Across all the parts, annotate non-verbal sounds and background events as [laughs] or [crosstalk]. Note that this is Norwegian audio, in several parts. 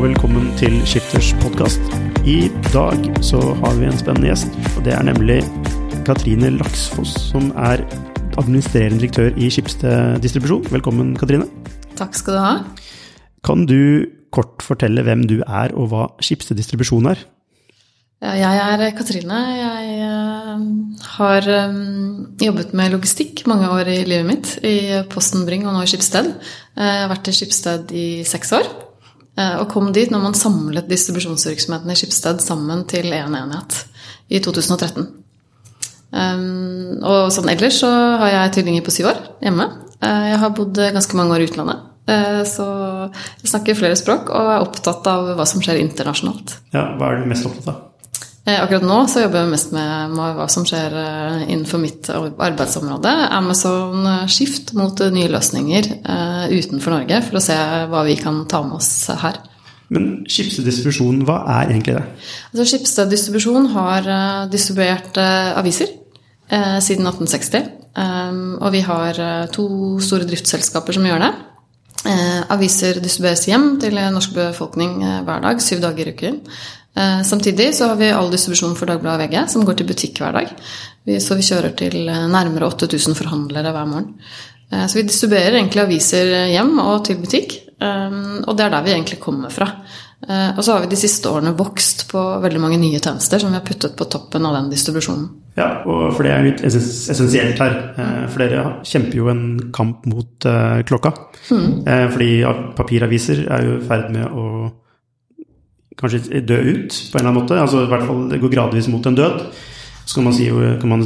Og velkommen til Skifters podkast. I dag så har vi en spennende gjest, og det er nemlig Katrine Laksfoss, som er administrerende direktør i Skipsted distribusjon. Velkommen, Katrine. Takk skal du ha. Kan du kort fortelle hvem du er, og hva Skipsted distribusjon er? Ja, jeg er Katrine. Jeg uh, har um, jobbet med logistikk mange år i livet mitt. I Posten Bring og nå i Skipsted. Uh, jeg har vært i Skipsted i seks år. Uh, og kom dit når man samlet distribusjonsvirksomheten i Skipsted sammen til én en enhet i 2013. Um, og sånn ellers så har jeg tvillinger på syv år hjemme. jeg har bodd ganske mange år i utlandet. Så jeg snakker flere språk og er opptatt av hva som skjer internasjonalt. Ja, Hva er du mest opptatt av? Akkurat nå så jobber jeg mest med, hva som skjer innenfor mitt arbeidsområde. Amazon skift mot nye løsninger utenfor Norge for å se hva vi kan ta med oss her. Men Skipsted distribusjon, hva er egentlig det? Altså, Skipsted distribusjon har distribuert aviser siden 1860. Um, og vi har to store driftsselskaper som gjør det. aviser distribueres hjem til norsk befolkning hver dag, syv dager i uken. Samtidig så har vi all distribusjon for Dagbladet VG, som går til butikk hver dag. Så vi kjører til nærmere 8000 forhandlere hver morgen. Så vi distribuerer egentlig aviser hjem og til butikk, og det er der vi egentlig kommer fra. Og så har vi de siste årene vokst på veldig mange nye tjenester som vi har puttet på toppen av den distribusjonen. Ja, og for det er litt essensielt her. For dere kjemper jo en kamp mot klokka. Mm. Fordi papiraviser er jo i ferd med å kanskje dø ut på en eller annen måte. altså i hvert fall Det går gradvis mot en død. Så kan man, si, kan man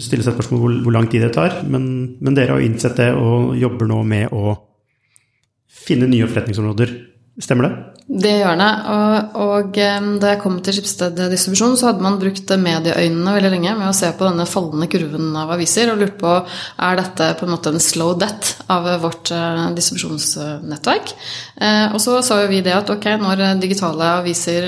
stille seg spørsmål hvor, hvor lang tid det tar. Men, men, dere har innsett det og jobber nå med å finne nye forretningsområder. Stemmer det? Det gjør det. Og, og, da jeg kom til Skipsted distribusjon, så hadde man brukt medieøynene veldig lenge med å se på denne fallende kurven av aviser og lurt på er dette på en måte en slow death av vårt distribusjonsnettverk. Og så sa jo vi det at ok, når digitale aviser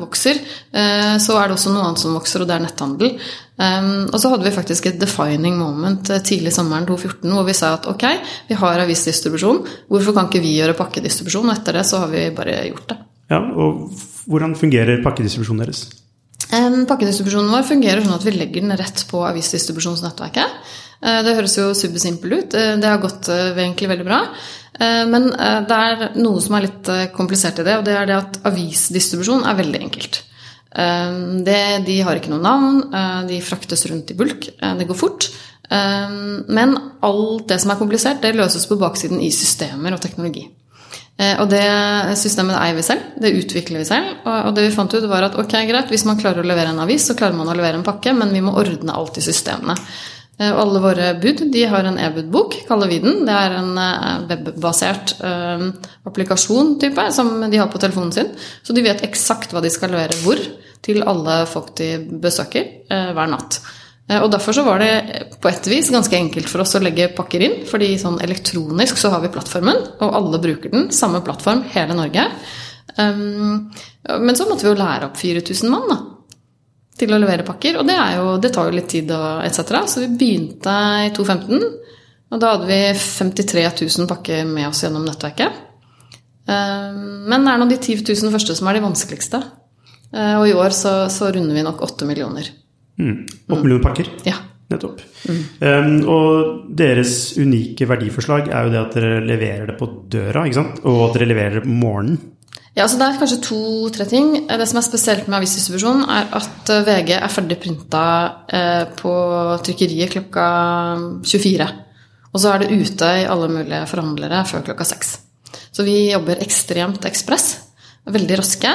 vokser, så er det også noe annet som vokser, og det er netthandel. Um, og så hadde vi faktisk et defining moment tidlig sommeren 2014 hvor vi sa at ok, vi har avisdistribusjon, hvorfor kan ikke vi gjøre pakkedistribusjon? Og etter det så har vi bare gjort det. Ja, og Hvordan fungerer pakkedistribusjonen deres? Um, pakkedistribusjonen vår fungerer sånn at vi legger den rett på avisdistribusjonsnettverket. Uh, det høres jo supersimpel ut. Uh, det har gått uh, egentlig veldig bra. Men det er noe som er litt komplisert i det, og det er det at avisdistribusjon er veldig enkelt. Det, de har ikke noe navn, de fraktes rundt i bulk, det går fort. Men alt det som er komplisert, det løses på baksiden i systemer og teknologi. Og det systemet eier vi selv, det utvikler vi selv. Og det vi fant ut, var at ok, greit, hvis man klarer å levere en avis, så klarer man å levere en pakke, men vi må ordne alt i systemene. Og alle våre bud de har en e-budbok, kaller vi den. Det er en webbasert uh, applikasjon type, som de har på telefonen sin. Så de vet eksakt hva de skal levere hvor til alle folk de besøker hver natt. Og Derfor så var det på et vis ganske enkelt for oss å legge pakker inn. fordi sånn elektronisk så har vi plattformen, og alle bruker den. Samme plattform hele Norge. Um, men så måtte vi jo lære opp 4000 mann, da til å levere pakker. Og det, jo, det tar jo litt tid og etc. Så vi begynte i 2015. Og da hadde vi 53 000 pakker med oss gjennom nettverket. Men det er nå de 10 000 første som er de vanskeligste. Og i år så, så runder vi nok 8 millioner. Mm. 8 millioner pakker? Ja. Nettopp. Mm. Um, og deres unike verdiforslag er jo det at dere leverer det på døra, ikke sant? og at dere leverer det på morgenen. Ja, altså Det er kanskje to-tre ting. Det som er spesielt med avisdistribusjon, er at VG er ferdig printa på trykkeriet klokka 24. Og så er det ute i alle mulige forhandlere før klokka 6. Så vi jobber ekstremt ekspress. Veldig raske.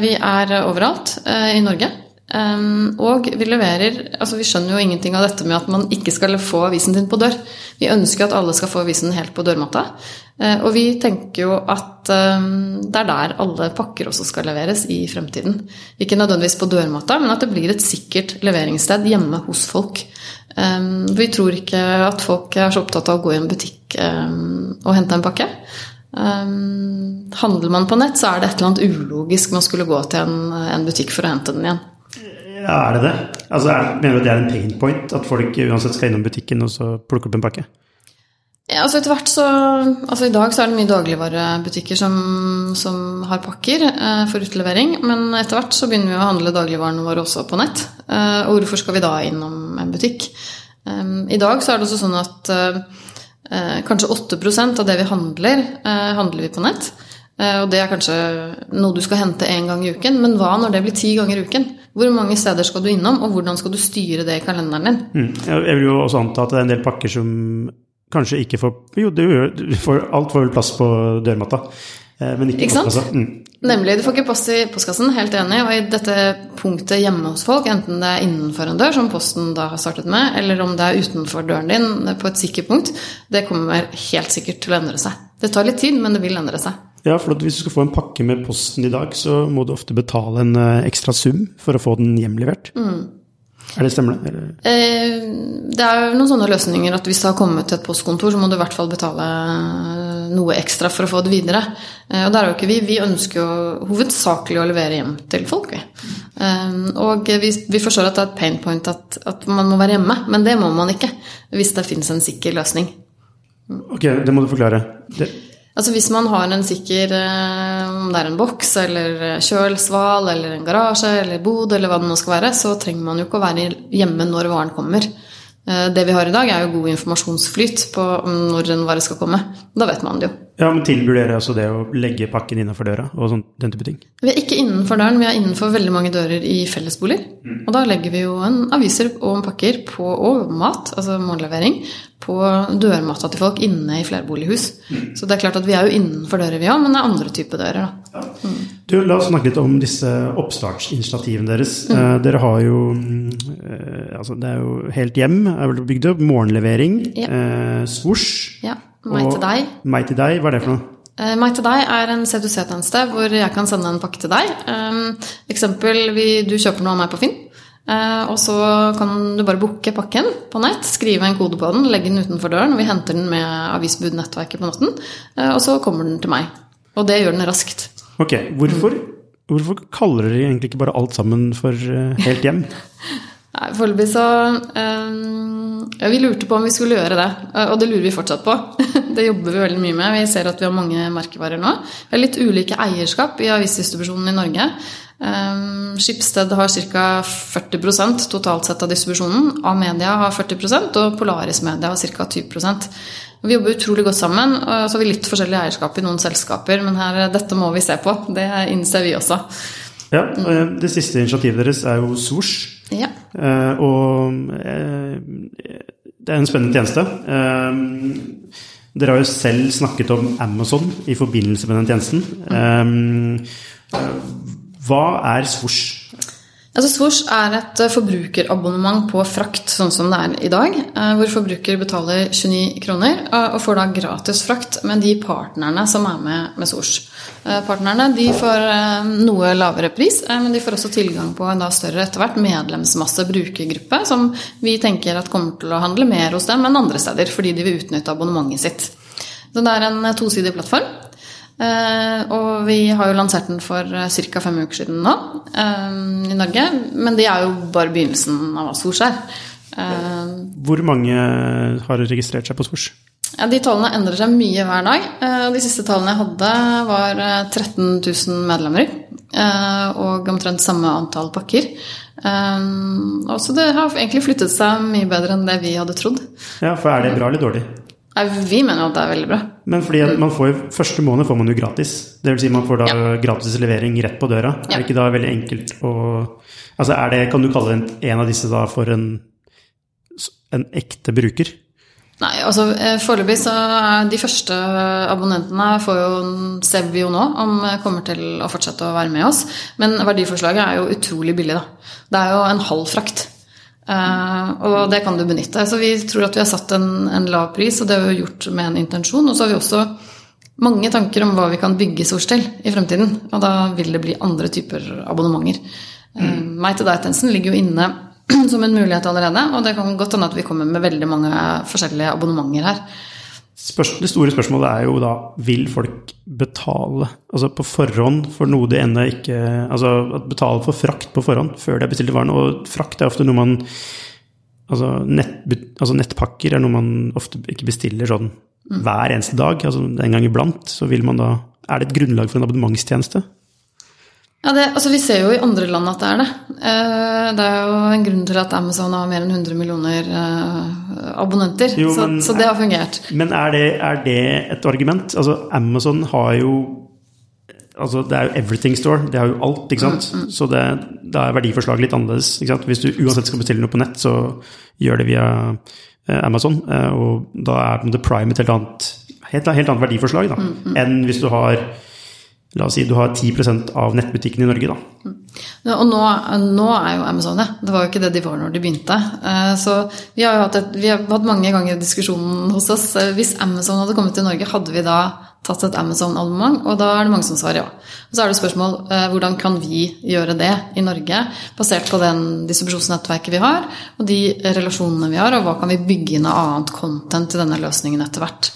Vi er overalt i Norge. Og vi leverer Altså, vi skjønner jo ingenting av dette med at man ikke skal få avisen din på dør. Vi ønsker at alle skal få avisen helt på dørmatta. Og vi tenker jo at det er der alle pakker også skal leveres i fremtiden. Ikke nødvendigvis på dørmatta, men at det blir et sikkert leveringssted hjemme hos folk. Vi tror ikke at folk er så opptatt av å gå i en butikk og hente en pakke. Handler man på nett, så er det et eller annet ulogisk å skulle gå til en, en butikk for å hente den igjen. Ja, er det det? Altså, er, mener du at det er en pain point? At folk uansett skal innom butikken og så plukke opp en pakke? Ja, altså etter hvert så Altså i dag så er det mye dagligvarebutikker som, som har pakker eh, for utlevering, men etter hvert så begynner vi å handle dagligvarene våre også på nett. Eh, og hvorfor skal vi da innom en butikk? Eh, I dag så er det også sånn at eh, eh kanskje 8% av det vi handler, eh, handler vi på nett. Og det er kanskje noe du skal hente én gang i uken, men hva når det blir ti ganger i uken? Hvor mange steder skal du innom, og hvordan skal du styre det i kalenderen din? Mm. Jeg vil jo også anta at det er en del pakker som kanskje ikke får Jo, du får, alt får vel plass på dørmatta, eh, men ikke, ikke sant? Mm. Nemlig. Du får ikke post i postkassen, helt enig. Og i dette punktet hjemme hos folk, enten det er innenfor en dør, som Posten da har startet med, eller om det er utenfor døren din på et sikkert punkt, det kommer helt sikkert til å endre seg. Det tar litt tid, men det vil endre seg. Ja, for hvis du skal få en pakke med posten i dag, så må du ofte betale en eh, ekstra sum for å få den hjemlevert. Mm. Er det stemmer det? Eh, det er noen sånne løsninger at hvis det har kommet til et postkontor, så må du i hvert fall betale noe ekstra for å få det videre. Eh, og der er jo ikke vi. Vi ønsker jo hovedsakelig å levere hjem til folk, vi. Eh, og vi, forstår at det er et pain point at, at, man må være hjemme, men det må man ikke hvis det finnes en sikker løsning. Ok, det må du forklare. Det Altså Hvis man har en sikker eh, Om det er en boks eller kjølsval eller en garasje eller bod eller hva det nå skal være, så trenger man jo ikke å være hjemme når varen kommer. Eh, det vi har i dag, er jo god informasjonsflyt på når en vare skal komme. Da vet man det jo. Ja, men Tilbyr dere altså det å legge pakken innenfor døra? og sånt, den type ting? Vi er ikke innenfor døren, vi er innenfor veldig mange dører i fellesboliger. Mm. Og da legger vi jo en aviser og pakker på, og mat, altså morgenlevering, på dørmatta til folk inne i flerbolighus. Mm. Så det er klart at vi er jo innenfor dører, vi òg, men det er andre typer dører. da. Ja. Mm. Du, La oss snakke litt om disse oppstartsinitiativene deres. Mm. Eh, dere har jo eh, altså Det er jo Helt hjem er vel bygd opp. Morgenlevering. Ja. Eh, Svosj. Ja. Meg til deg. Meg til deg, Hva er det for noe? Uh, meg til deg er en C2C-tjeneste hvor jeg kan sende en pakke til deg. Um, eksempel du kjøper noe av meg på Finn. Uh, og så kan du bare booke pakken på nett, skrive en kode på den, legge den utenfor døren. og Vi henter den med avisbudnettverket på natten, uh, og så kommer den til meg. Og det gjør den raskt. Ok, Hvorfor, hvorfor kaller dere egentlig ikke bare alt sammen for helt hjem? [laughs] Nei, Foreløpig så um, ja, Vi lurte på om vi skulle gjøre det, og det lurer vi fortsatt på. [laughs] det jobber vi veldig mye med. Vi ser at vi har mange merkevarer nå. Vi har litt ulike eierskap i avisdistribusjonen i Norge. Um, Skipsted har ca. 40% totalt sett av distribusjonen. A-media har 40% og Polaris Media har ca. 20% Vi jobber utrolig godt sammen. og Så har vi litt forskjellig eierskap i noen selskaper, men her, dette må vi se på. Det innser vi også. Ja, Det siste initiativet deres er jo Source. Ja. Uh, og det er en spennende tjeneste. Uh, dere har jo selv snakket om Amazon i forbindelse med den tjenesten. Hva er Svosj? Altså Svosj er et eh, forbrukerabonnement på frakt, sånn som det er i dag. Eh, hvor forbruker betaler 29 kroner eh, og får da gratis frakt med de partnerne som er med med Svosj. Partnerne de får noe lavere pris, men de får også tilgang på en da større etter hvert medlemsmasse brukergruppe, som vi tenker at kommer til å handle mer hos dem enn andre steder, fordi de vil utnytte abonnementet sitt. Så det er en tosidig plattform. Uh, og vi har jo lansert den for uh, ca. fem uker siden nå uh, i Norge. Men det er jo bare begynnelsen av hva Sors er. Hvor mange har registrert seg på Sors? Ja, de tallene endrer seg mye hver dag. de siste tallene jeg hadde, var 13 000 medlemmer. og omtrent samme antall pakker. så det har egentlig flyttet seg mye bedre enn det vi hadde trodd. Ja, For er det bra eller dårlig? Vi mener jo at det er veldig bra. Men fordi man får, første måned får man jo gratis. Det vil si man får da ja. gratis levering rett på døra. Ja. Er det ikke da veldig enkelt å Altså er det, Kan du kalle en, en av disse da for en, en ekte bruker? Nei, altså eh, foreløpig så er de første abonnentene får jo, ser vi jo nå om kommer til å fortsette å være med oss. Men verdiforslaget er jo utrolig billig, da. Det er jo en halv frakt. Uh, og det kan du benytte. Så vi tror at vi har satt en, en, lav pris, og det har vi gjort med en intensjon. Og så har vi også mange tanker om hva vi kan bygge Sors til i fremtiden. Og da vil det bli andre typer abonnementer. Uh, mm. Meg til deg-tjenesten ligger jo inne [clears throat] som en mulighet allerede, og det kan godt hende at vi kommer med veldig mange forskjellige abonnementer her. Det store spørsmålet er jo da vil folk betale altså på forhånd for noe de ennå ikke Altså betale for frakt på forhånd før de har bestilt varen. Og frakt er ofte noe man altså, nett, altså, nettpakker er noe man ofte ikke bestiller sånn hver eneste dag. Altså en gang iblant så vil man da Er det et grunnlag for en abonnementstjeneste? Ja, det, altså Vi ser jo i andre land at det er det. Eh, det er jo en grunn til at Amazon har mer enn 100 millioner eh, abonnenter. Jo, så, men, så, det har fungert. Men er det, er det et argument? Altså Amazon har jo altså Det er jo everything store. Det er jo alt, ikke sant. Mm, mm. Så det, da er verdiforslaget litt annerledes. ikke sant? Hvis du uansett skal bestille noe på nett, så gjør det via eh, Amazon. Og da er det prime et helt annet, helt, helt annet verdiforslag da, mm, mm. enn hvis du har La oss si du har 10% av nettbutikken i Norge, da. Ja, og nå, nå, er jo Amazon det. Det var jo ikke det de var når de begynte. Eh, så vi har jo hatt, et, vi har hatt mange ganger diskusjonen hos oss. Eh, hvis Amazon hadde kommet til Norge, hadde vi da tatt et Amazon-abonnement? Og da er det mange som svarer ja. Og så er det spørsmål eh, hvordan kan vi gjøre det i Norge, basert på den distribusjonsnettverket vi har, og de relasjonene vi har, og hva kan vi bygge inn av annet content til denne løsningen etter hvert.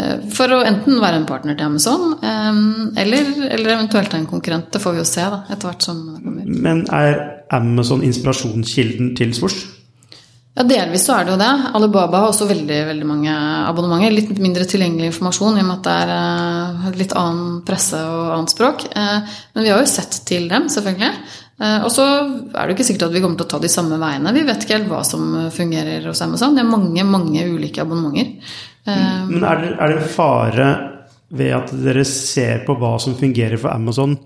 Eh, for å enten være en partner til Amazon, eh, eller, eller, eventuelt en konkurrent. Det får vi jo se da, etter hvert som det kommer. Men er Amazon inspirasjonskilden til Svosj? Ja, Delvis så er det jo det. Alibaba har også veldig veldig mange abonnementer. Litt mindre tilgjengelig informasjon i og med at det er eh, litt annen presse og annet språk. Men vi har jo sett til dem, selvfølgelig. Og så er det jo ikke sikkert at vi kommer til å ta de samme veiene. Vi vet ikke helt hva som fungerer hos Amazon. Det er mange mange ulike abonnementer. Um, Men er det, er det en fare ved at dere ser på hva som fungerer for Amazon,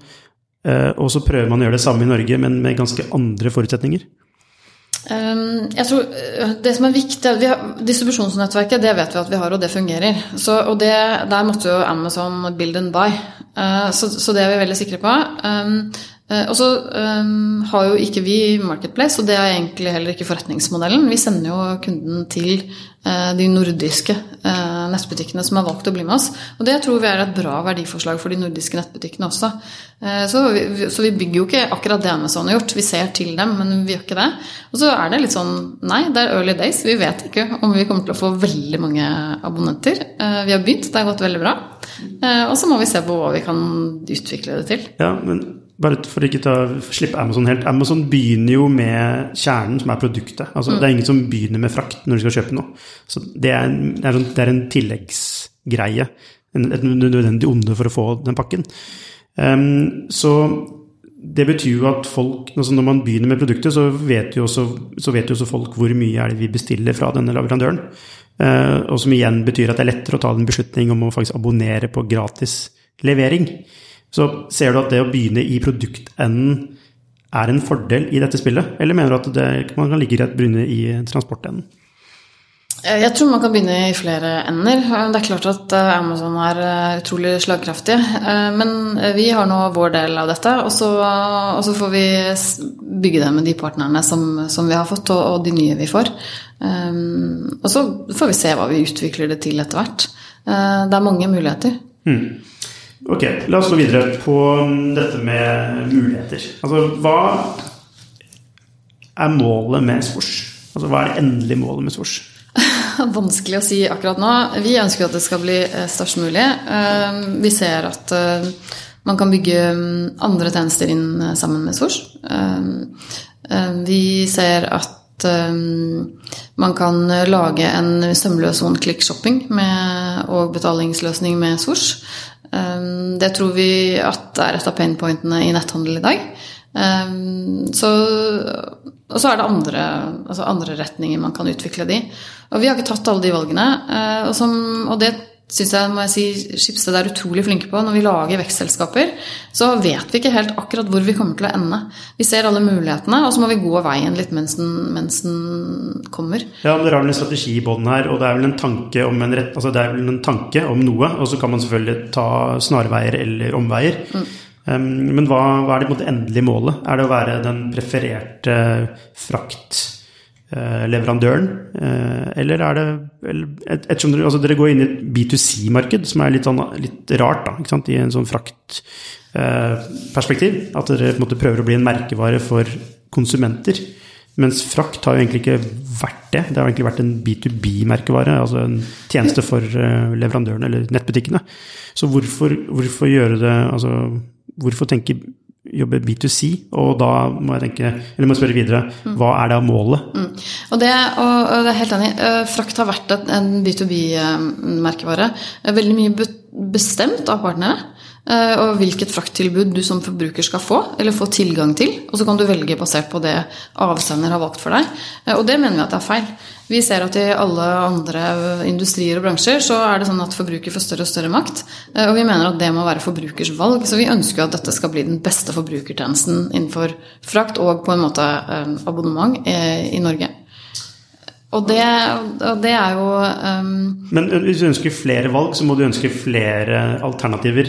eh, og så prøver man å gjøre det samme i Norge, men med ganske andre forutsetninger? Um, jeg tror eh, Det som er viktig har, Distribusjonsnettverket det vet vi at vi har, og det fungerer. Så, og det, Der måtte jo Amazon build and buy. Uh, så, så, det er vi veldig sikre på. Um, og så um, har jo ikke vi Marketplace, og det er egentlig heller ikke forretningsmodellen. Vi sender jo kunden til uh, de nordiske uh, nettbutikkene som har valgt å bli med oss. Og det tror vi er et bra verdiforslag for de nordiske nettbutikkene også. Uh, så vi, så vi bygger jo ikke akkurat det Amazon har gjort. Vi ser til dem, men vi gjør ikke det. Og så er det litt sånn Nei, det er early days. Vi vet ikke om vi kommer til å få veldig mange abonnenter. Vi har begynt, det har gått veldig bra. Og så må vi se på hva vi kan utvikle det til. Ja, men bare for ikke å slippe Amazon helt. Amazon begynner jo med kjernen, som er produktet. Altså, mm. Det er ingen som begynner med frakt når de skal kjøpe noe. Så det er en, det er en, det er en tilleggsgreie. En, et nødvendig onde for å få den pakken. Um, så det betyr jo at folk altså Når man begynner med produktet, så vet jo også, så vet jo også folk hvor mye er det vi bestiller fra denne leverandøren. Uh, og som igjen betyr at det er lettere å ta en beslutning om å faktisk abonnere på gratis levering. Så ser du at det å begynne i produktenden er en fordel i dette spillet, eller mener du at det, man kan ligge greit begynne i transportenden? Eh, jeg tror man kan begynne i flere ender. Det er klart at eh, Amazon er eh, utrolig slagkraftig. Men vi har nå vår del av dette, og så, og så får vi bygge det med de partnerne som, som vi har fått, og, og, de nye vi får. Og så får vi se hva vi utvikler det til etter hvert. Det er mange muligheter. Mm. Ok, la oss gå videre på dette med muligheter. Altså, hva er målet med Svosj? Altså, hva er det endelige målet med Svosj? [laughs] Vanskelig å si akkurat nå. Vi ønsker at det skal bli eh, størst mulig. Eh, vi ser at eh, man kan bygge mm, andre tjenester inn sammen med Svosj. Vi ser at man kan lage en sømløs one-click-shopping og betalingsløsning med Svosj. Ehm, det tror vi at er et av painpointene i netthandel i dag. Ehm, så, og så er det andre, altså andre, retninger man kan utvikle de. Og vi har ikke tatt alle de valgene. Eh, og, som, og det syns jeg må jeg si, Skipsted er utrolig flinke på. Når vi lager vekstselskaper, så vet vi ikke helt akkurat hvor vi kommer til å ende. Vi ser alle mulighetene, og så må vi gå veien litt mens den, mens den kommer. Ja, men Dere har vel en strategi i bånn her, og det er vel en tanke om en rett, altså det er vel en tanke om noe. Og så kan man selvfølgelig ta snarveier eller omveier. Mm. Um, men hva, hva, er det endelige målet? Er det å være den prefererte frakt Eh, leverandøren? Eh, eller er det Ettersom dere, altså dere går inn i et B2C-marked, som er litt, sånn, litt rart, da, i en sånn fraktperspektiv, at dere på en måte prøver å bli en merkevare for konsumenter. Mens frakt har jo egentlig ikke vært det. Det har egentlig vært en B2B-merkevare, altså en tjeneste for eh, leverandørene eller nettbutikkene. Så hvorfor, hvorfor gjøre det Altså, hvorfor tenke jobber B2C, og da må jeg tenke, eller må jeg spørre videre, hva er da målet? Mm. Og, det, og, det er helt enig. Eh, frakt har vært en B2B-merkevare. Veldig mye bestemt av partnere. Eh, og hvilket frakttilbud du som forbruker skal få, eller få tilgang til. Og så kan du velge basert på det avsender har valgt for deg. Eh, og det mener vi at det er feil. Vi ser at i alle andre industrier og bransjer så er det sånn at forbruker får større og større makt. Eh, og vi mener at det må være forbrukers valg. Så vi ønsker jo at dette skal bli den beste forbrukertjenesten innenfor frakt og på en måte abonnement i Norge. Og det, og det er jo um Men hvis du ønsker flere valg, så må du ønske flere alternativer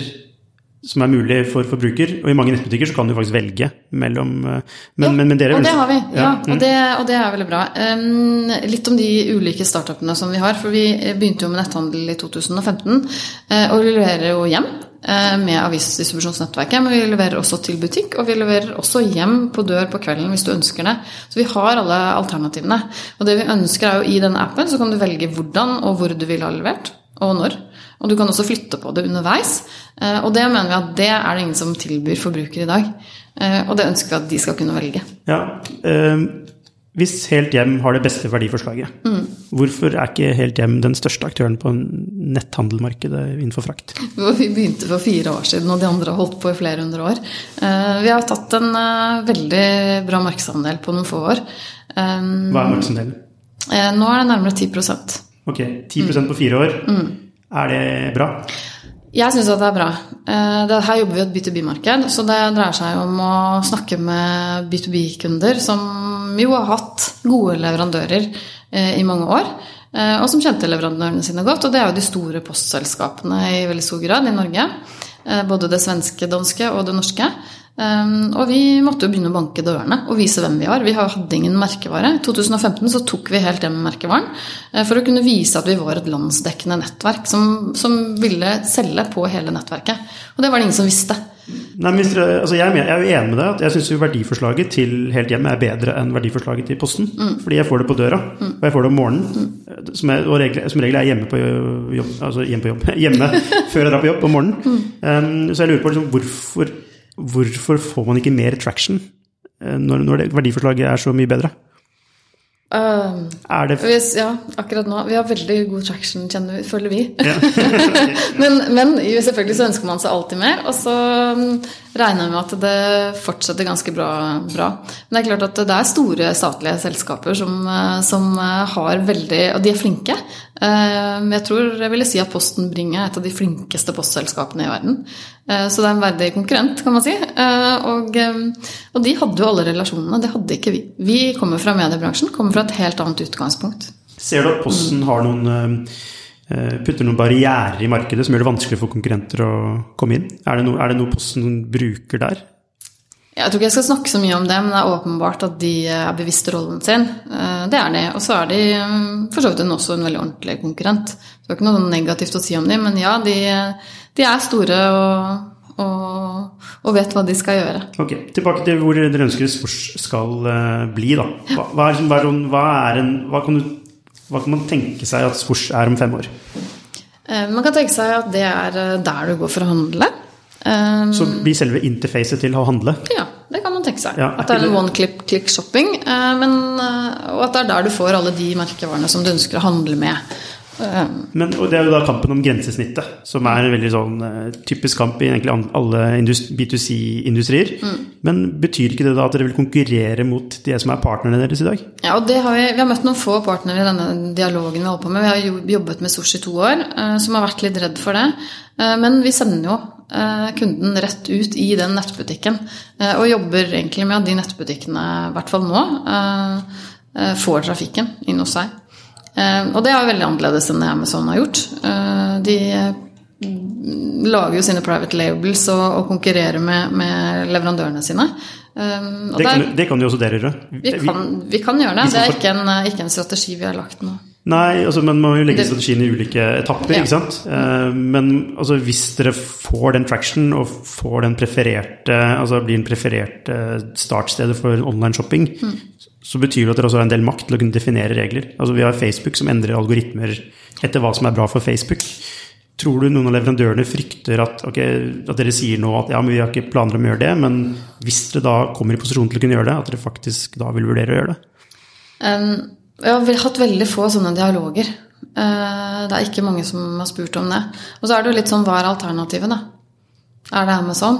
som er mulig for forbruker. Og i mange nettbutikker så kan du faktisk velge mellom eh, Men, ja, men, men dere Og det har vi. Ja, ja. Mm. Og, det, og, det, er veldig bra. Um, litt om de ulike startupene som vi har. For vi begynte jo med netthandel i 2015, uh, og vi leverer jo hjem med avisdistribusjonsnettverket. Men vi leverer også til butikk, og vi leverer også hjem på dør på kvelden hvis du ønsker det. Så vi har alle alternativene. Og det vi ønsker er jo i denne appen så kan du velge hvordan og hvor du vil ha levert, og når. Og du kan også flytte på det underveis. Eh, og det mener vi at det er det ingen som tilbyr forbrukere i dag. Eh, og det ønsker vi at de skal kunne velge. Ja, øh, Hvis Helt Hjem har det beste verdiforslaget, mm. hvorfor er ikke Helt Hjem den største aktøren på netthandelmarkedet innenfor frakt? [laughs] Vi begynte for fire år siden, og de andre har holdt på i flere hundre år. Vi har tatt en veldig bra markedsandel på noen få år. Hva er markedsandelen? Nå er det nærmere 10% Ok, 10% på fire år. Mm. Er det bra? Jeg syns at det er bra. Eh, her jobber vi i et B2B-marked, så det dreier seg om å snakke med B2B-kunder som jo har hatt gode leverandører eh, i mange år, eh, og som kjente leverandørene sine godt. Og det er jo de store postselskapene i veldig stor grad i Norge. Både det svenske, danske og det norske. Um, og vi måtte jo begynne å banke dørene og vise hvem vi var. Vi hadde ingen merkevare. I 2015 så tok vi helt hjem merkevaren uh, for å kunne vise at vi var et landsdekkende nettverk som, som, ville selge på hele nettverket. Og det var det ingen som visste. Nei, dere, altså jeg, er jo enig med deg at jeg syns verdiforslaget til Helt Hjem er bedre enn verdiforslaget til Posten. Mm. Fordi jeg får det på døra, mm. og jeg får det om morgenen. Mm. Som, jeg, regel, som regel er hjemme på jobb, altså hjemme, på jobb, [laughs] hjemme [laughs] før jeg drar på jobb om morgenen. Um, så jeg lurer på liksom, hvorfor Hvorfor får man ikke mer traction når, når, når verdiforslaget er så mye bedre? Uh, er det hvis, Ja, akkurat nå. Vi har veldig god traction, vi, føler vi. Ja. [laughs] men, men, selvfølgelig så ønsker man seg alltid mer. Og så um, regner med at det fortsetter ganske bra, bra. Men det er klart at det er store statlige selskaper som, uh, som uh, har veldig Og de er flinke. Uh, men jeg tror jeg ville si at Posten Bring er et av de flinkeste postselskapene i verden. Så det er en verdig konkurrent, kan man si. Og, og de hadde jo alle relasjonene. Det hadde ikke vi. Vi kommer fra mediebransjen. kommer fra et helt annet utgangspunkt. Ser du at Posten har noen eh, eh, putter noen barrierer i markedet som gjør det vanskelig for konkurrenter å komme inn? Er det, noe, er det noe Posten bruker der? Jeg tror ikke jeg skal snakke så mye om det, men det er åpenbart at de er bevisst rollen sin. Eh, det er de. Og så er de for så vidt også en veldig ordentlig konkurrent. Det er ikke noe negativt å si om dem, men ja, de, de er store og og, og, vet hva de skal gjøre. Ok, Tilbake til hvor dere ønsker Svosj skal bli. da. Hva, hva, er, hva, er en, hva, kan du, hva, kan man tenke seg at Swoosh er om fem år? Uh, man kan tenke seg at det er eh, der du går for å handle. Um, Så blir selve interfacet til å handle? Ja, det kan man tenke seg. Ja, at det er en one click shopping, uh, men, og at det er der du får alle de merkevarene som du ønsker å handle med. Men, og Det er jo da kampen om grensesnittet, som er en veldig sånn uh, typisk kamp i egentlig alle B2C-industrier. Mm. Men betyr ikke det da at dere vil konkurrere mot de som er partnerne deres i dag? Ja, og det har vi, vi har møtt noen få partnere i denne dialogen vi holder på med. Vi har jobbet med Sosh i to år, uh, som har vært litt redd for det. Men vi sender jo kunden rett ut i den nettbutikken. Og jobber egentlig med at de nettbutikkene, i hvert fall nå, får trafikken inn hos seg. Eh, og det er veldig annerledes enn det Amazon har gjort. Eh, de mm, lager jo sine private labels og, og konkurrerer med, med, leverandørene sine. Eh, det, kan, det, kan, jo også dere gjøre. Vi kan, vi kan gjøre det. Det er ikke en, ikke en, strategi vi har lagt nå. Nei, altså, men man må jo legge strategien i ulike etapper. Ja. ikke sant? Men altså, hvis dere får den traction og får den prefererte, altså blir den prefererte startstedet for online shopping, mm så betyr det at dere også har en del makt til å kunne definere regler. Altså Vi har Facebook som endrer algoritmer etter hva som er bra for Facebook. Tror du noen av leverandørene frykter at, okay, at dere sier nå at ja, men vi har ikke planer om å gjøre det, men hvis dere da kommer i posisjon til å kunne gjøre det, at dere faktisk da vil vurdere å gjøre det? Um, jeg har hatt veldig få sånne dialoger. Uh, det er ikke mange som har spurt om det. Og så er det jo litt sånn hva er alternativet, da? Er det Amazon?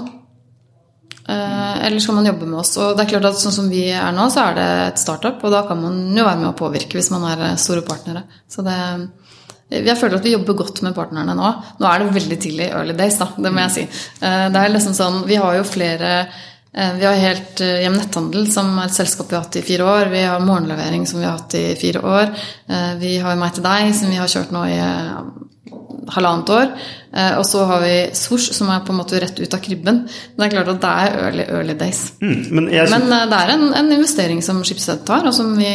Uh, eller skal man jobbe med oss? Og det er klart at sånn som vi er nå, så er det et startup, og da kan man jo være med å påvirke hvis man er store partnere. Så det jeg føler at vi jobber godt med partnerne nå. Nå er det veldig tidlig early days, da, det må jeg si. Eh, det er liksom sånn, Vi har jo flere eh, Vi har helt eh, Hjem Netthandel, som er et selskap vi har hatt i fire år. Vi har Morgenlevering, som vi har hatt i fire år. Vi har Meg til deg, som vi har kjørt nå i halvannet år. Eh, og så har vi Swoosh, som er på en måte rett ut av krybben. Det er klart at det er early, early days. Mm, men, men, eh, det er en, en investering som Schibsted tar, og som vi,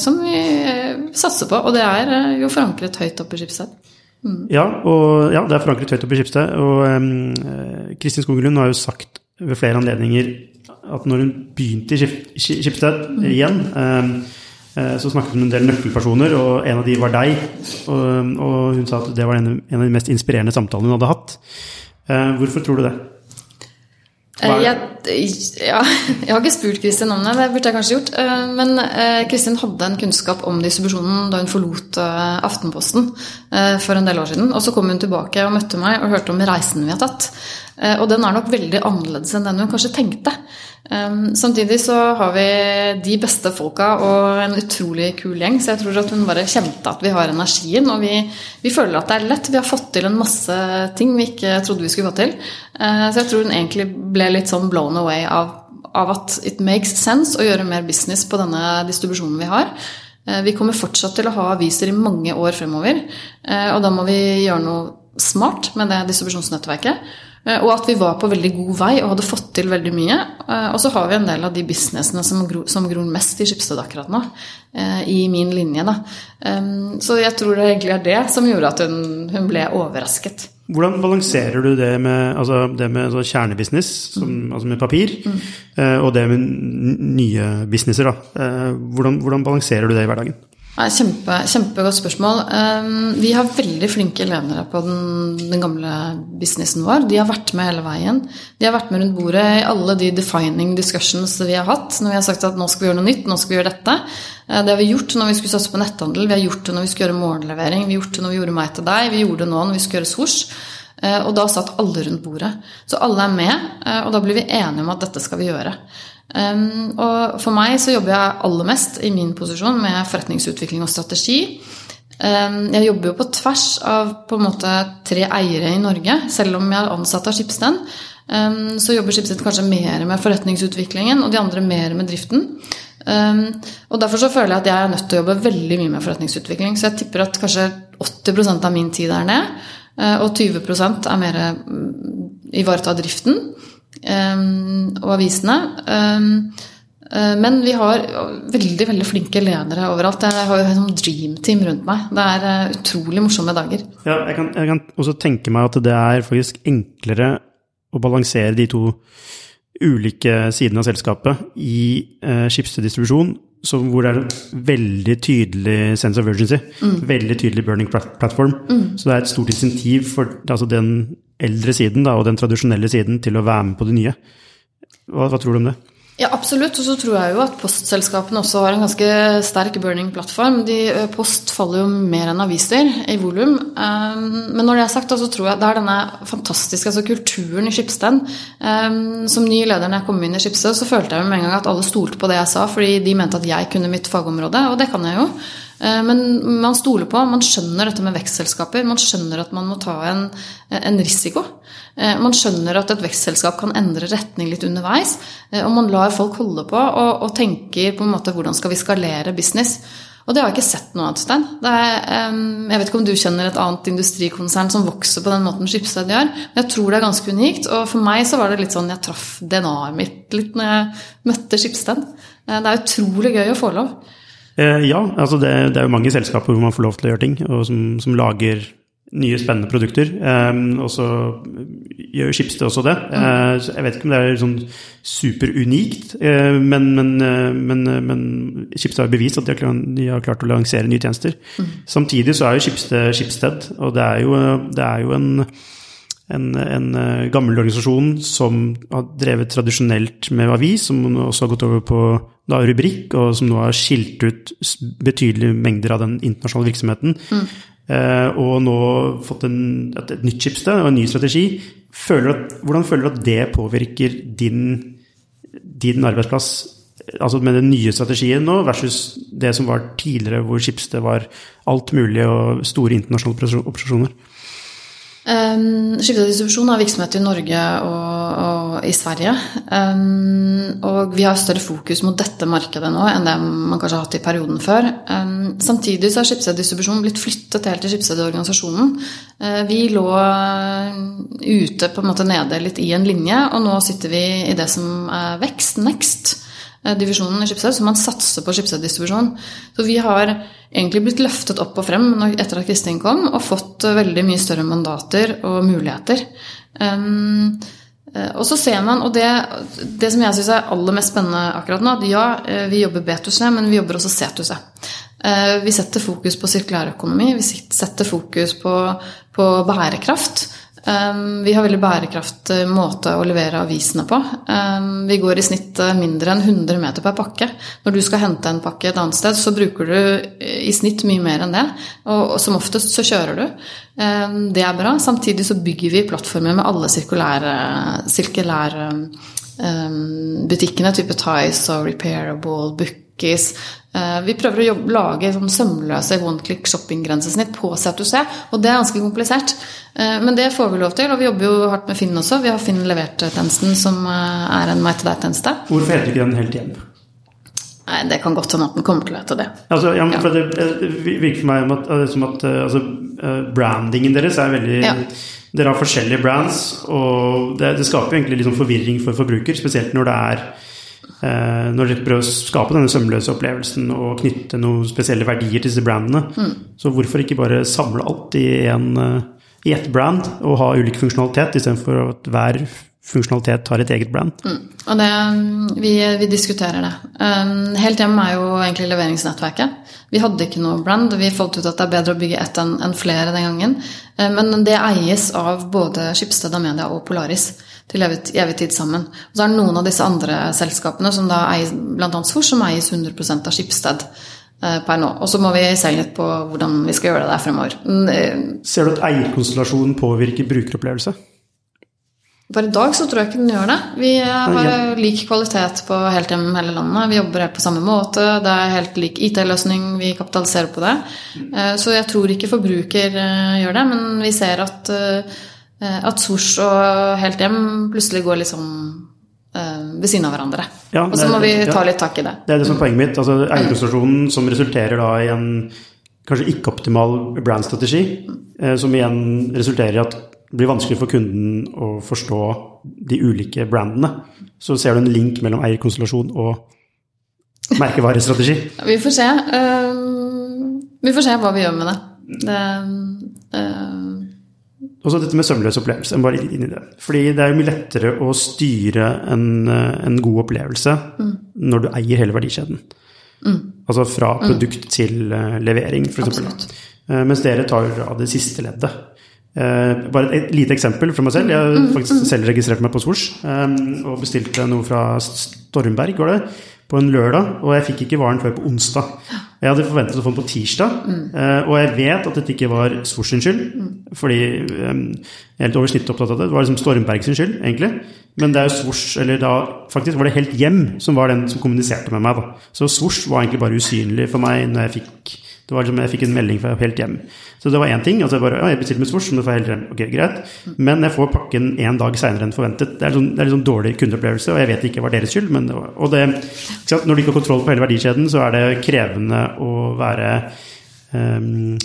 som vi, eh, satser på. Og det er jo forankret høyt oppe i Schibsted. Mm. Ja, og, ja, det er forankret høyt oppe i Schibsted. Og um, Kristin Skogelund har jo sagt ved flere anledninger at når hun begynte i Skipsted mm. igjen um, Eh, så snakket hun med en del nøkkelpersoner, og en av de var deg. Og, og hun sa at det var en, en, av de mest inspirerende samtalene hun hadde hatt. Eh, hvorfor tror du det? Eh, jeg, ja, [laughs] jeg, har ikke spurt Kristin om det, det burde jeg kanskje gjort. Men Kristin hadde en kunnskap om distribusjonen da hun forlot Aftenposten for en del år siden. Og så kom hun tilbake og møtte meg og hørte om reisen vi har tatt. Og den er nok veldig annerledes enn den hun kanskje tenkte. Um, samtidig så har vi de beste folka og en utrolig kul gjeng, så jeg tror at hun bare kjente at vi har energien. Og vi, vi, føler at det er lett. Vi har fått til en masse ting vi ikke trodde vi skulle få til. Uh, så jeg tror hun egentlig ble litt sånn blown away av, av, at it makes sense å gjøre mer business på denne distribusjonen vi har. Uh, vi kommer fortsatt til å ha aviser i mange år fremover, og da må vi gjøre noe smart med det distribusjonsnettverket. Eh, og at vi var på veldig god vei og hadde fått til veldig mye. Eh, og så har vi en del av de businessene som, gror, som gror mest i Skipsted akkurat nå. Eh, I min linje, da. Så jeg tror det egentlig er det som gjorde at hun, hun ble overrasket. Hvordan balanserer du det med, altså det med altså kjernebusiness, som, mm. altså med papir, mm. og det med nye businesser? Da? Hvordan, hvordan balanserer du det i hverdagen? Kjempe, kjempegodt spørsmål. Ehm, vi har veldig flinke ledere på den, den, gamle businessen vår. De har vært med hele veien. De har vært med rundt bordet i alle de defining discussions vi har hatt. Når vi har sagt at nå skal vi gjøre noe nytt, nå skal vi gjøre dette. Eh, det har vi gjort når vi skulle satse på netthandel, vi har gjort det når vi skulle gjøre morgenlevering, vi har gjort det når vi gjorde meg til deg, vi gjorde det nå når vi skulle gjøre Swoosh. Eh, og da satt alle rundt bordet. Så alle er med, eh, og da blir vi enige om at dette skal vi gjøre. Um, og for meg så jobber jeg aller mest i min posisjon med forretningsutvikling og strategi. Um, jeg jobber jo på tvers av på en måte tre eiere i Norge, selv om jeg er ansatt av Skipsted. Um, så jobber Skipsted kanskje mer med forretningsutviklingen, og de andre mer med driften. og Derfor så føler jeg at jeg er nødt til å jobbe veldig mye med forretningsutvikling. Så jeg tipper at kanskje 80% av min tid er ned, uh, og 20% er mer mm, ivareta driften. Ehm, og avisene. Ehm, eh, men vi har veldig veldig flinke ledere overalt. Jeg har jo et dream team rundt meg. Det er eh, utrolig morsomme dager. Ja, jeg kan, jeg kan også tenke meg at det er faktisk enklere å balansere de to ulike sidene av selskapet i eh, skipsdistribusjon, hvor det er en veldig tydelig sense of urgency. Mm. Veldig tydelig burning platform. Mm. Så det er et stort insentiv for altså den eldre siden da, og den tradisjonelle siden til å være med på det nye. Hva, hva tror du om det? Ja, absolutt. Og så tror jeg jo at postselskapene også har en ganske sterk burning-plattform. Eh, post faller jo mer enn aviser i volum. Um, men når det er sagt, så tror jeg det er denne fantastiske altså kulturen i Skipsted. Um, som ny leder når jeg kom inn i Skipsted, så følte jeg med en gang at alle stolte på det jeg sa, fordi de mente at jeg kunne mitt fagområde, og det kan jeg jo. Eh, men man stoler på, man skjønner dette med vekstselskaper. Man skjønner at man må ta en, en, risiko. Eh, man skjønner at et vekstselskap kan endre retning litt underveis. Eh, og man lar folk holde på og, og tenker på en måte hvordan skal vi skalere business. Og det har jeg ikke sett noe annet sted. Er, jeg vet ikke om du kjenner et annet industrikonsern som vokser på den måten Skipsted gjør, men jeg tror det er ganske unikt. Og for meg så var det litt sånn jeg traff DNA-et mitt litt når jeg møtte Skipsted. Det er utrolig gøy å få lov. Eh, ja, altså det, det, er jo mange selskaper hvor man får lov til å gjøre ting, og som, som lager nye, spennende produkter. og så gjør Schibsted også det. så jeg vet ikke om det er sånn superunikt, men, men, men, men Schibsted har bevist at de har, de har, klart å lansere nye tjenester. Mm. Samtidig så er jo Schibsted Schibsted, og det er jo, det er jo en en, en, eh, gammel organisasjon som har drevet tradisjonelt med avis, som også har gått over på da, rubrikk, og som nå har skilt ut betydelige mengder av den internasjonale virksomheten. Mm. Eh, og nå fått en, et, et nytt chipsted og en ny strategi. Føler at, hvordan føler du at det påvirker din, din arbeidsplass? Altså med den nye strategien nå versus det som var tidligere, hvor Schibsted var alt mulig og store internasjonale operasjoner? Um, Skipsdistribusjon har virksomhet i Norge og, og i Sverige. Um, og vi har større fokus mot dette markedet nå enn det man kanskje har hatt i perioden før. Um, samtidig så har Skipsdistribusjon blitt flyttet helt til Skipsted-organisasjonen. Uh, vi lå ute på en måte nede litt i en linje, og nå sitter vi i det som er vekst, next. Eh, divisjonen i Schibsted, så man satser på Schibsted-distribusjon. Så vi har egentlig blitt løftet opp og frem etter at Kristin kom, og fått eh, veldig mye større mandater og muligheter. Um, og så ser man, og det, det som jeg syns er aller mest spennende akkurat nå, at ja, vi jobber B2C, men vi jobber også C2C. Vi setter fokus på sirkulærøkonomi, vi setter fokus på, på bærekraft. Um, vi har veldig bærekraftig måte å levere avisene på. Um, vi går i snitt eh, mindre enn 100 meter per pakke. Når du skal hente en pakke et annet sted, så bruker du eh, i snitt mye mer enn det. Og, som oftest så kjører du. Um, det er bra. Samtidig så bygger vi plattformer med alle sirkulære, sirkulære butikkene, type Ties og Repairable, Bookies Eh, vi prøver å jobbe, lage sånn sømløse one-click shopping-grensesnitt på C2C, og det er ganske komplisert. Eh, men det får vi lov til, og vi jobber jo hardt med Finn også. Vi har Finn levert-tjenesten, som eh, er en meg til deg-tjeneste. Hvorfor heter ikke den Helt igjen? Nei, Det kan godt hende at den kommer til å hete det. Altså, ja, for Det virker for meg som at altså, brandingen deres er veldig ja. Dere har forskjellige brands, og det, det skaper egentlig litt liksom forvirring for forbruker, spesielt når det er når dere prøver å skape denne sømløse opplevelsen og knytte noen spesielle verdier til disse brandene. Mm. Så hvorfor ikke bare samle alt i, en, eh, i ett brand og ha ulik funksjonalitet, istedenfor at hver funksjonalitet har et eget brand? Mm. Og det, vi, vi, diskuterer det. Um, helt hjem er jo egentlig leveringsnettverket. Vi hadde ikke noe brand. Vi fant ut at det er bedre å bygge ett enn en flere den gangen. Um, men det eies av både Skipsted Amedia og Polaris til evig, evig tid sammen. Og så er det noen av disse andre selskapene, som da eies bl.a. Sfor, som eies 100 av Skipsted eh, per nå. Og så må vi se litt på hvordan vi skal gjøre det der fremover. Eh, Ser du at eierkonstellasjonen påvirker brukeropplevelse? For i dag så tror jeg ikke den gjør det. Vi har lik kvalitet på helt hjem hele landet. Vi jobber helt på samme måte. Det er helt lik IT-løsning. Vi kapitaliserer på det. Eh, så jeg tror ikke forbruker gjør det, men vi ser at Eh, at Sors og Helt Hjem plutselig går litt sånn uh, ved siden av hverandre. Ja, og så må vi ta litt tak i det. Det er det som er poenget mitt. altså Eierkonsentrasjonen som resulterer da i en kanskje ikke-optimal brandstrategi, som igjen resulterer i at det blir vanskelig for kunden å forstå de ulike brandene. Så ser du en link mellom eierkonstellasjon og merkevarestrategi. vi får se. Uh, vi får se hva vi gjør med det. det uh, også dette med sømløs opplevelse. Bare inn i det. Fordi det er jo mye lettere å styre en, eh, en god opplevelse mm. når du eier hele verdikjeden. Mm. Altså fra mm. produkt mm. til levering, f.eks. Mens dere tar av det siste leddet. Uh, bare et, lite eksempel fra meg selv. Jeg har mm. faktisk selv registrert meg på Swoosh eh, og bestilte noe fra Stormberg, var det, på en lørdag. Og jeg fikk ikke varen før på onsdag. Jeg hadde forventet å få den på tirsdag, mm. og jeg vet at dette ikke var Svors sin skyld. Mm. Fordi um, jeg er helt over snittet opptatt av det. Det var liksom Stormberg sin skyld, egentlig. Men det er jo Svors, eller da faktisk var det Helt Hjem som var den som kommuniserte med meg. da. Så Svors var egentlig bare usynlig for meg når jeg fikk det var liksom, Jeg fikk en melding fra Helt Hjem. Så det var én ting. altså Jeg bare, ja, jeg bestilte med Svors, men får Helt Hjem. Ok, greit. Men jeg får pakken en dag seinere enn forventet. Det er, liksom, det er sånn dårlig kundeopplevelse, og jeg vet det ikke var deres skyld. Men det var, og det, når du ikke har kontroll på hele verdikjeden, så er det krevende å være um,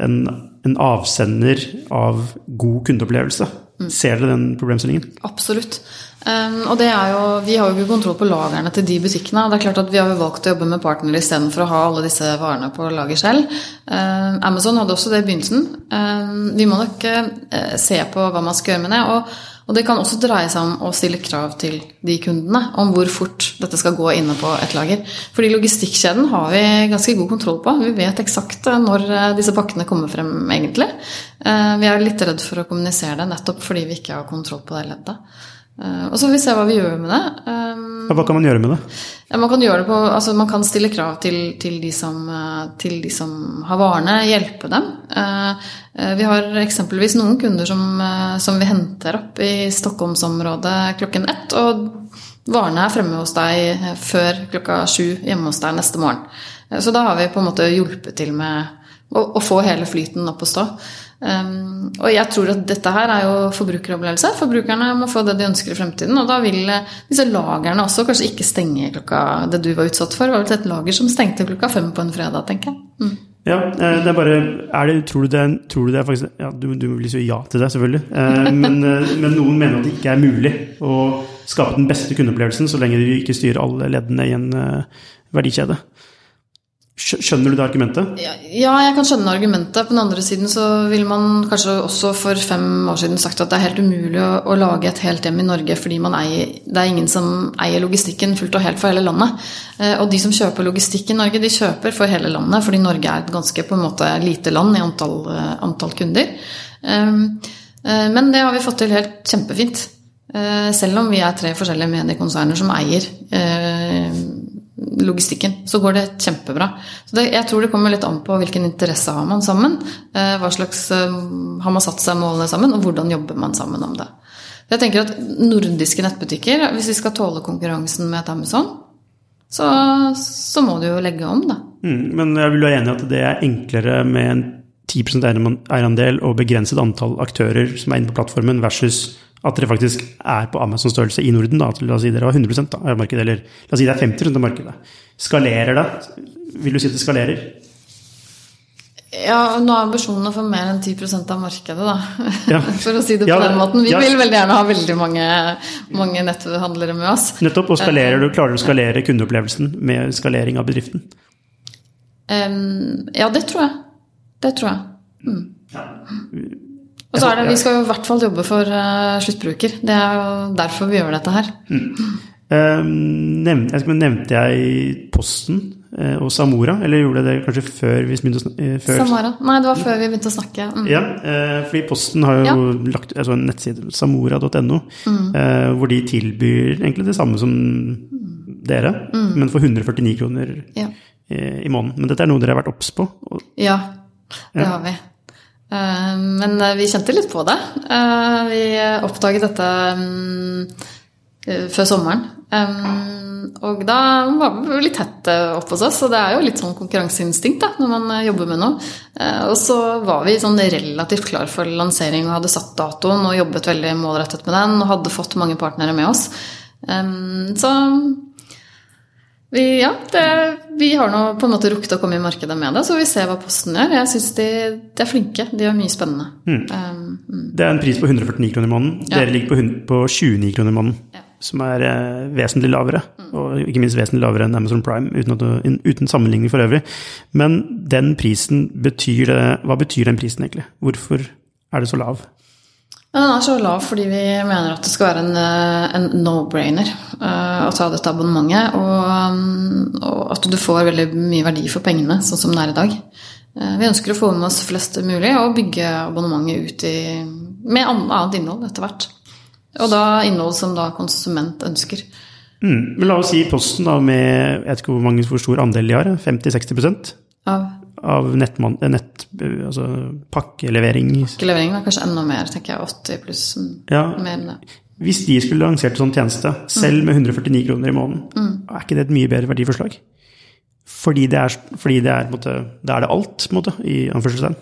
en, en, avsender av god kundeopplevelse. Ser dere den problemstillingen? Absolutt. Um, og det er jo, Vi har jo ikke kontroll på lagrene til de butikkene. det er klart at Vi har jo valgt å jobbe med partnere istedenfor å ha alle disse varene på lager selv. Um, Amazon hadde også det i begynnelsen. Um, vi må nok uh, se på hva man skal gjøre med det. Og, og, det kan også dreie seg om å stille krav til de kundene om hvor fort dette skal gå inne på et lager. Fordi logistikkjeden har vi ganske god kontroll på. Vi vet eksakt uh, når uh, disse pakkene kommer frem, egentlig. Uh, vi er litt redd for å kommunisere det nettopp fordi vi ikke har kontroll på det leddet. Eh, og så får vi se hva vi gjør med det. Um, hva kan man gjøre med det? Ja, man, kan gjøre det på, altså man kan stille krav til, til, de som, eh, til, de som, har varene, hjelpe dem. Uh, vi har eksempelvis noen kunder som, som vi henter opp i Stockholmsområdet klokken ett. Og varene er fremme hos deg før klokka sju hjemme hos deg neste morgen. Så da har vi på en måte hjulpet til med å, å få hele flyten opp å stå. Um, og jeg tror at dette her er jo forbrukeropplevelse. Forbrukerne må få det de ønsker i fremtiden. Og da vil eh, disse lagerne også kanskje ikke stenge klokka Det du var utsatt for, var vel et lager som stengte klokka fem på en fredag, tenker jeg. Mm. Ja, eh, det er bare er det, tror, du det, tror du det er faktisk ja, Du, du vil si ja til det, selvfølgelig. Eh, [laughs] men, men, noen mener at det ikke er mulig å skape den beste kundeopplevelsen så lenge du ikke styrer alle leddene i en verdikjede. Skjønner du det argumentet? Ja, jeg kan skjønne argumentet. På den andre siden så ville man kanskje også for fem år siden sagt at det er helt umulig å, å lage et helt hjem i Norge fordi eier, det er ingen som eier logistikken fullt og helt for hele landet. Eh, og de som kjøper logistikk i Norge, de kjøper for hele landet fordi Norge er et ganske på en måte lite land i antall, eh, antall kunder. Ehm, eh, men det har vi fått til helt kjempefint. Selv om vi er tre forskjellige mediekonserner som eier logistikken, så går det kjempebra. Så det, jeg tror det kommer litt an på hvilken interesse har man sammen. Eh, hva slags eh, Har man satt seg målene sammen, og hvordan jobber man sammen om det. Jeg tenker at Nordiske nettbutikker, hvis vi skal tåle konkurransen med et Amazon, så, så må du jo legge om, da. Mm, men jeg vil være enig i at det er enklere med en 10 eierandel og begrenset antall aktører som er inne på plattformen, versus at dere faktisk er på Amazon-størrelse i Norden. Da. La oss si dere har 100% av markedet, eller la oss si det er 50% av markedet. Skalerer det? Vil du si at det skalerer? Ja, nå er ambisjonen å få mer enn 10 av markedet, da. Ja. [laughs] For å si det på ja, den måten. Vi ja. vil veldig gjerne ha veldig mange, mange netthandlere med oss. Nettopp. Og skalerer du, klarer du å skalere kundeopplevelsen med skalering av bedriften? Um, ja, det tror jeg. Det tror jeg. Mm. Og så er det, Vi skal jo i hvert fall jobbe for uh, sluttbruker. Det er jo derfor vi gjør dette her. Mm. Uh, nevnte, nevnte jeg Posten uh, og Samora, eller gjorde jeg det kanskje før vi begynte å snakke? Før? Samara. Nei, det var før vi begynte å snakke. Mm. Ja, fordi Posten har jo ja. lagt altså en nettside, samora.no, mm. hvor de tilbyr egentlig det samme som dere, mm. men for 149 kroner ja. i måneden. Men dette er noe dere har vært obs på? Ja, det har vi. Eh, men eh, vi kjente litt på det. Eh, vi oppdaget dette mm, før sommeren. Og da var vi litt tett opp hos oss, og det er jo litt sånn konkurranseinstinkt da, når man jobber med noe. Og så var vi sånn relativt klar for lansering og hadde satt datoen og jobbet veldig målrettet med den og hadde fått mange partnere med oss. Så vi, ja, det, vi har nå på en måte rukket å komme i markedet med det, så vi ser hva Posten gjør. Jeg syns de, de, er flinke. De gjør mye spennende. Mm. Um, mm. Det er en pris på 149 kroner i måneden. Ja. Dere ligger på, på 29 kroner i måneden. Ja. Som er eh, vesentlig lavere, mm. og ikke minst vesentlig lavere enn Amazon Prime, uten, at, uten sammenligning for øvrig. Men den prisen betyr det Hva betyr den prisen egentlig? Hvorfor er det så lav? Den er så lav fordi vi mener at det skal være en, eh, en no-brainer uh, å ta dette abonnementet. Og, um, og, at du får veldig mye verdi for pengene, sånn som det er i dag. Uh, vi ønsker å få med oss flest mulig og bygge abonnementet ut i, med annet innhold etter hvert. Og da innhold som da konsument ønsker. Mm, men la oss si Posten da med jeg vet ikke hvor, mange, hvor stor andel de har, 50-60% Av av nettman, nett, altså pakkelevering. Pakkelevering var kanskje enda mer, tenker jeg. 80 pluss. Mm, ja. Mer enn det. Hvis de skulle lansert en sånn tjeneste, selv med 149 kroner i måneden, mm. er ikke det et mye bedre verdiforslag? Fordi det er, fordi det er, måte, det er det alt, på en måte, i anførselstegn?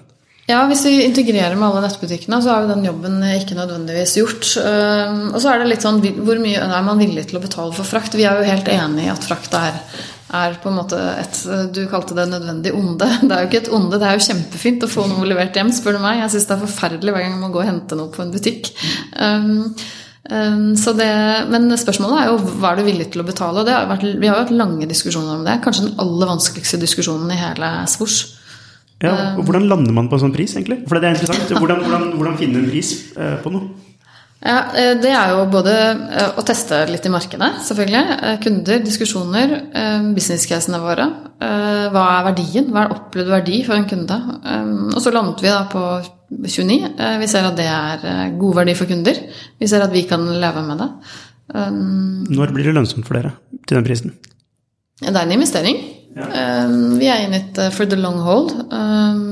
Ja, hvis vi integrerer med alle nettbutikkene, så er jo den jobben ikke nødvendigvis gjort. Og så er det litt sånn hvor mye er man villig til å betale for frakt? Vi er jo helt enig i at frakt er er på en måte et Du kalte det nødvendig onde. [laughs] Det er jo ikke et onde, det er jo kjempefint å få noe levert hjem, spør du meg. Jeg syns det er forferdelig hver gang jeg må gå og hente noe på en butikk. Um, um, det, men spørsmålet er jo hva er du villig til å betale? Har vært, vi har jo hatt lange diskusjoner om det. Kanskje den aller vanskeligste diskusjonen i hele Svosj. Ja, og Hvordan lander man på en sånn pris, egentlig? For det er interessant. Hvordan, hvordan, hvordan finne en pris eh, på noe? Ja, eh, Det er jo både eh, å teste litt i markedet, selvfølgelig. Kunder, diskusjoner, businesscasene våre. Hva er verdien? Hva er opplevd verdi for en kunde? Og så landet vi da på 29. Vi ser at det er god verdi for kunder. Vi ser at vi kan leve med det. Når blir det lønnsomt for dere til den prisen? Det er en investering. Ja. vi er in it for the long hold,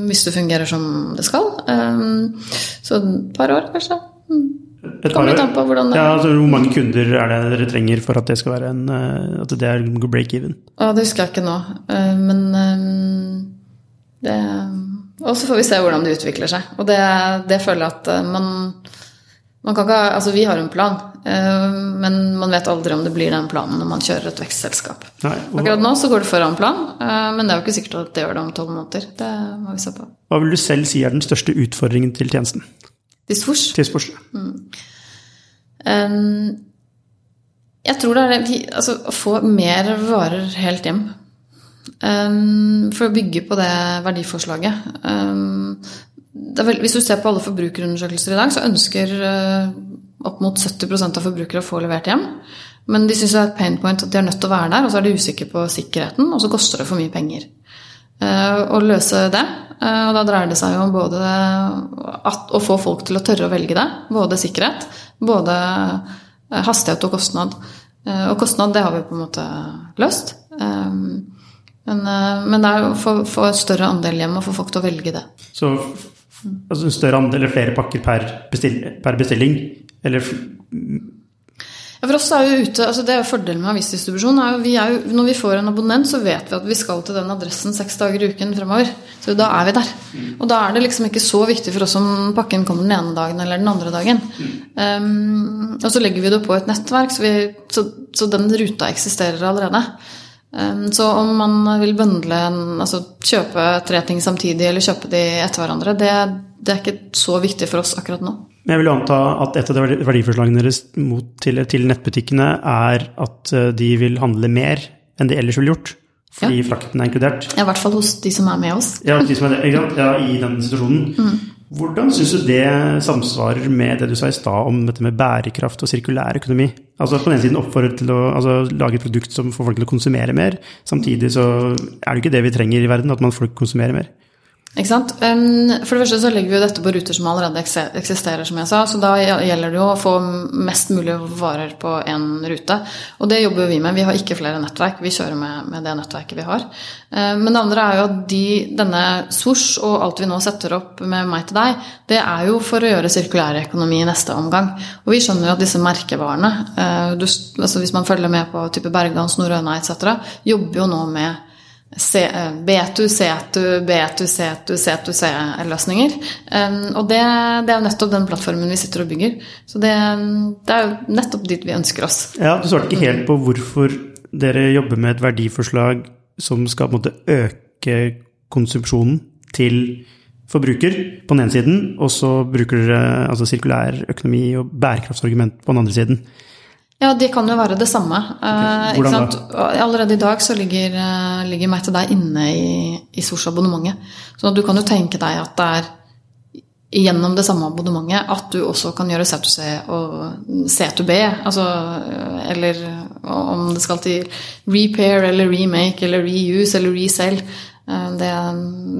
hvis det fungerer som det skal. Så et par år, kanskje. Mm. kommer litt an På hvordan det ja, altså, hvor mange kunder er det dere trenger for at det skal være en, uh, at det er break-even? Ja, Det husker jeg ikke nå, uh, men det Og så får vi se hvordan det utvikler seg. Og det, det føler jeg at man man kan ikke, altså Vi har en plan, eh, men man vet aldri om det blir den planen når man kjører et vekstselskap. Nei, Akkurat nå så går det foran plan, eh, men det er jo ikke sikkert at det gjør det om tolv måneder. Det må vi se på. Hva vil du selv si er den største utfordringen til tjenesten? Til Tidsfors. Mm. Um, jeg tror det er altså, å få mer varer helt hjem. Um, for å bygge på det verdiforslaget. Um, vel, hvis du ser på alle forbrukerundersøkelser i dag, så ønsker uh, opp mot 70% av forbrukere å få levert hjem. Men de syns det er et pain point at de er nødt til å være der, og så er de usikre på sikkerheten, og så koster det for mye penger. Å løse det, uh, og da dreier det seg jo om både at, å få folk til å tørre å velge det, både sikkerhet, både hastighet og kostnad. Og kostnad, det har vi på en måte løst. Men, men det er å få, et større andel hjem og få folk til å velge det. Så Altså en større andel eller flere pakker per, bestil, per bestilling? Eller for oss er jo ute, altså det er jo Fordelen med avisdistribusjon er jo, vi er jo, når vi får en abonnent, så vet vi at vi skal til den adressen seks dager i uken fremover. Så da er vi der. Og da er det liksom ikke så viktig for oss om pakken kommer den ene dagen eller den andre dagen. Um, og så legger vi det på et nettverk, så, vi, så, så den ruta eksisterer allerede. Um, så om man vil bøndle altså kjøpe tre ting samtidig eller kjøpe de etter hverandre, det, det, er ikke så viktig for oss akkurat nå. Jeg vil anta at et av verdiforslagene deres til, til, nettbutikkene er at eh, de vil handle mer enn de ellers ville gjort. Fordi ja. frakten er inkludert. Ja, I hvert fall hos de som er med oss. Ja, de som er, ja i den situasjonen. Mm. Hvordan syns du det samsvarer med det du sa i stad om dette med bærekraft og sirkulær økonomi? Altså På den ene siden oppfordre til å altså, lage et produkt som får folk til å konsumere mer. Samtidig så er det ikke det vi trenger i verden, at man folk konsumerer mer. Ikke sant? For det første så legger vi jo dette på ruter som allerede eksisterer, som jeg sa. Så da gjelder det jo å få mest mulig varer på én rute. Og det jobber vi med. Vi har ikke flere nettverk. Vi kjører med, det nettverket vi har. Men det andre er jo at de, denne Swoosh og alt vi nå setter opp med meg til deg, det er jo for å gjøre sirkulærøkonomi i neste omgang. Og vi skjønner jo at disse merkevarene, du, altså hvis man følger med på type Bergans, Norrøna etc., jobber jo nå med B2, C2, B2, C2, C2, C-løsninger. Og det, det, er nettopp den plattformen vi sitter og bygger. Så det, det, er jo nettopp dit vi ønsker oss. Ja, Du svarte ikke helt på hvorfor dere jobber med et verdiforslag som skal på en måte øke konsumsjonen til forbruker på den ene siden, og så bruker dere altså sirkulær økonomi og bærekraftsargument på den andre siden. Ja, de kan jo være det samme. Okay. Hvordan da? Allerede i dag så ligger, uh, ligger meg til deg inne i, i SOS-abonnementet. Så du kan jo tenke deg at det er gjennom det samme abonnementet at du også kan gjøre C2C og C2B. Altså, eller om det skal til repair eller remake eller reuse eller resell. Eh, det,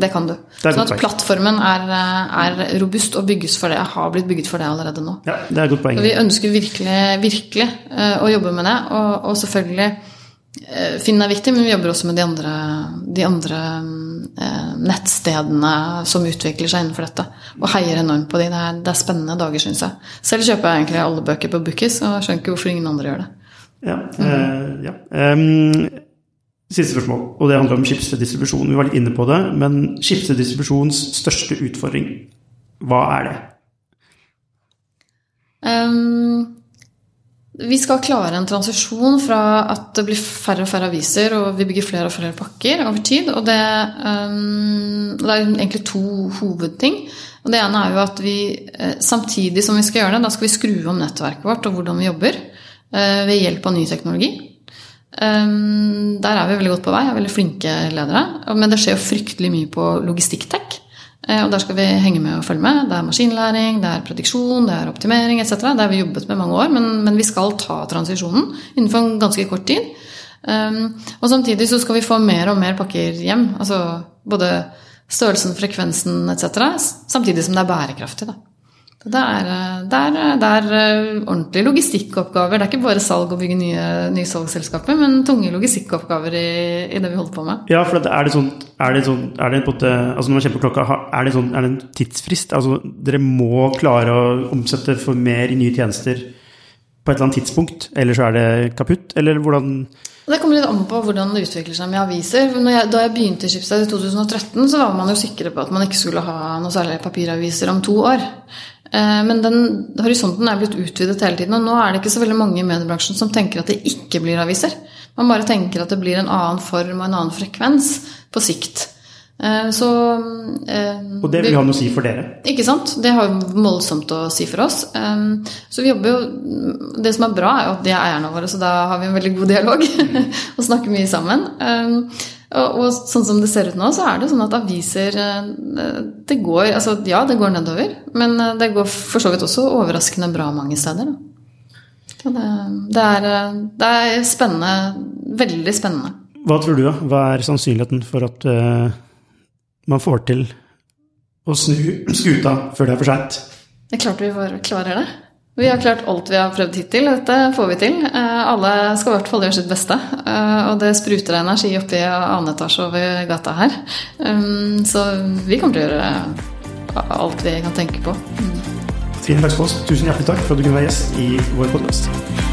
det, kan du. Det sånn at plattformen er, er, robust og bygges for det. Har blitt bygget for det allerede nå. Ja, det er et godt poeng. vi ønsker virkelig, virkelig uh, å jobbe med det. Og, og selvfølgelig Finn er viktig, men vi jobber også med de andre, de andre nettstedene som utvikler seg innenfor dette. Og heier enormt på de. Det er, det er spennende dager, syns jeg. Selv kjøper jeg egentlig alle bøker på Bookies og skjønner ikke hvorfor ingen andre gjør det. Ja, mm. ja. Um, Siste spørsmål, og det handler om skipsdistribusjon. Vi var litt inne på det, men skipsdistribusjons største utfordring, hva er det? Um, Vi skal klare en transisjon fra at det blir færre og færre aviser, og vi bygger flere og flere pakker over tid. Og det, um, det er egentlig to hovedting. Og det ene er jo at vi eh, samtidig som vi skal gjøre det, da skal vi skru om nettverket vårt og hvordan vi jobber eh, ved hjelp av ny teknologi. Um, der er vi veldig godt på vei, er veldig flinke ledere. Men det skjer jo fryktelig mye på logistikktech. Eh, og der skal vi henge med og følge med. Det er maskinlæring, det er prediksjon, det er optimering etc. Det har vi jobbet med mange år, men, men, vi skal ta transisjonen innenfor en ganske kort tid. Um, og samtidig så skal vi få mer og mer pakker hjem. Altså både størrelsen, frekvensen etc. Samtidig som det er bærekraftig. Da. Det er, det, er, det er, ordentlige logistikkoppgaver. Det er ikke bare salg og bygge nye, nye salgsselskaper, men tunge logistikkoppgaver i, i, det vi holder på med. Ja, for er det sånn, er det sånn er det på altså Når man kjemper klokka, er det, sånn, er det en tidsfrist? Altså, dere må klare å omsette for mer i nye tjenester på et eller annet tidspunkt, eller så er det kaputt? Eller hvordan det kommer litt an på hvordan det utvikler seg med aviser. Jeg, da jeg begynte i Schibsted i 2013, så var man jo sikre på at man ikke skulle ha noe særlig papiraviser om to år. Eh, men den horisonten er blitt utvidet hele tiden, og nå er det ikke så veldig mange i mediebransjen som tenker at det ikke blir aviser. Man bare tenker at det blir en annen form og en annen frekvens på sikt. Eh, så eh, Og det vil ha noe å si for dere? Ikke sant. Det har voldsomt å si for oss. Så vi jobber jo Det som er bra, er jo at de er eierne våre, så da har vi en veldig god dialog [laughs] og snakker mye sammen. Og, og, sånn som det ser ut nå, så er det sånn at aviser Det går Altså, ja, det går nedover, men det går for så vidt også overraskende bra mange steder. Det, det, er, det er spennende. Veldig spennende. Hva tror du, da? Hva er sannsynligheten for at uh man får til å snu skuta før det er for seint. Det er klart vi klarer det. Vi har klart alt vi har prøvd hittil. Dette får vi til. Eh, alle skal i hvert fall gjøre sitt beste. Eh, og det spruter energi oppi annen etasje over gata her. Um, så vi kommer til å gjøre alt vi kan tenke på. Trine Laksfoss, tusen hjertelig takk for at du kunne være gjest i vår podkast.